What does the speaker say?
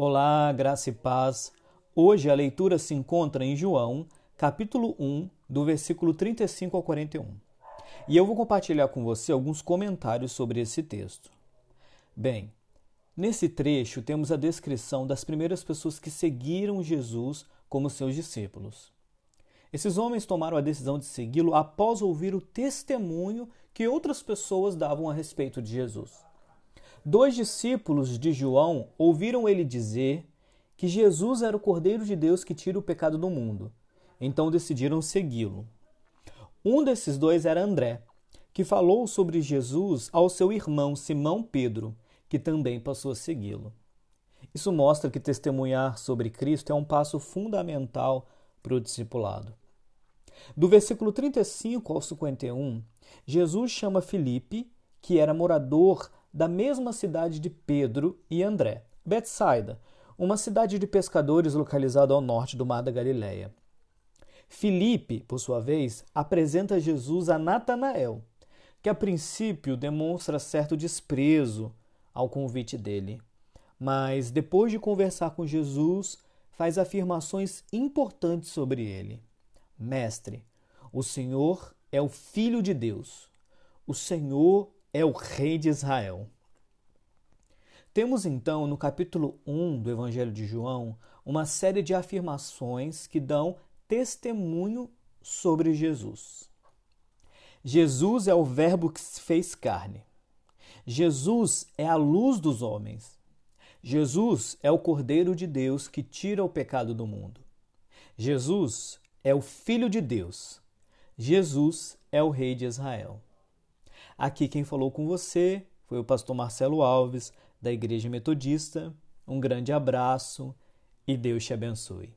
Olá, graça e paz. Hoje a leitura se encontra em João, capítulo 1, do versículo 35 ao 41. E eu vou compartilhar com você alguns comentários sobre esse texto. Bem, nesse trecho temos a descrição das primeiras pessoas que seguiram Jesus como seus discípulos. Esses homens tomaram a decisão de segui-lo após ouvir o testemunho que outras pessoas davam a respeito de Jesus. Dois discípulos de João ouviram ele dizer que Jesus era o Cordeiro de Deus que tira o pecado do mundo. Então decidiram segui-lo. Um desses dois era André, que falou sobre Jesus ao seu irmão Simão Pedro, que também passou a segui-lo. Isso mostra que testemunhar sobre Cristo é um passo fundamental para o discipulado. Do versículo 35 ao 51, Jesus chama Filipe, que era morador da mesma cidade de Pedro e André, Betsaida, uma cidade de pescadores localizada ao norte do Mar da Galileia. Filipe, por sua vez, apresenta Jesus a Natanael, que a princípio demonstra certo desprezo ao convite dele, mas depois de conversar com Jesus, faz afirmações importantes sobre ele. Mestre, o Senhor é o Filho de Deus. O Senhor é o Rei de Israel. Temos então no capítulo 1 do Evangelho de João uma série de afirmações que dão testemunho sobre Jesus. Jesus é o Verbo que se fez carne. Jesus é a luz dos homens. Jesus é o Cordeiro de Deus que tira o pecado do mundo. Jesus é o Filho de Deus. Jesus é o Rei de Israel. Aqui quem falou com você foi o pastor Marcelo Alves, da Igreja Metodista. Um grande abraço e Deus te abençoe.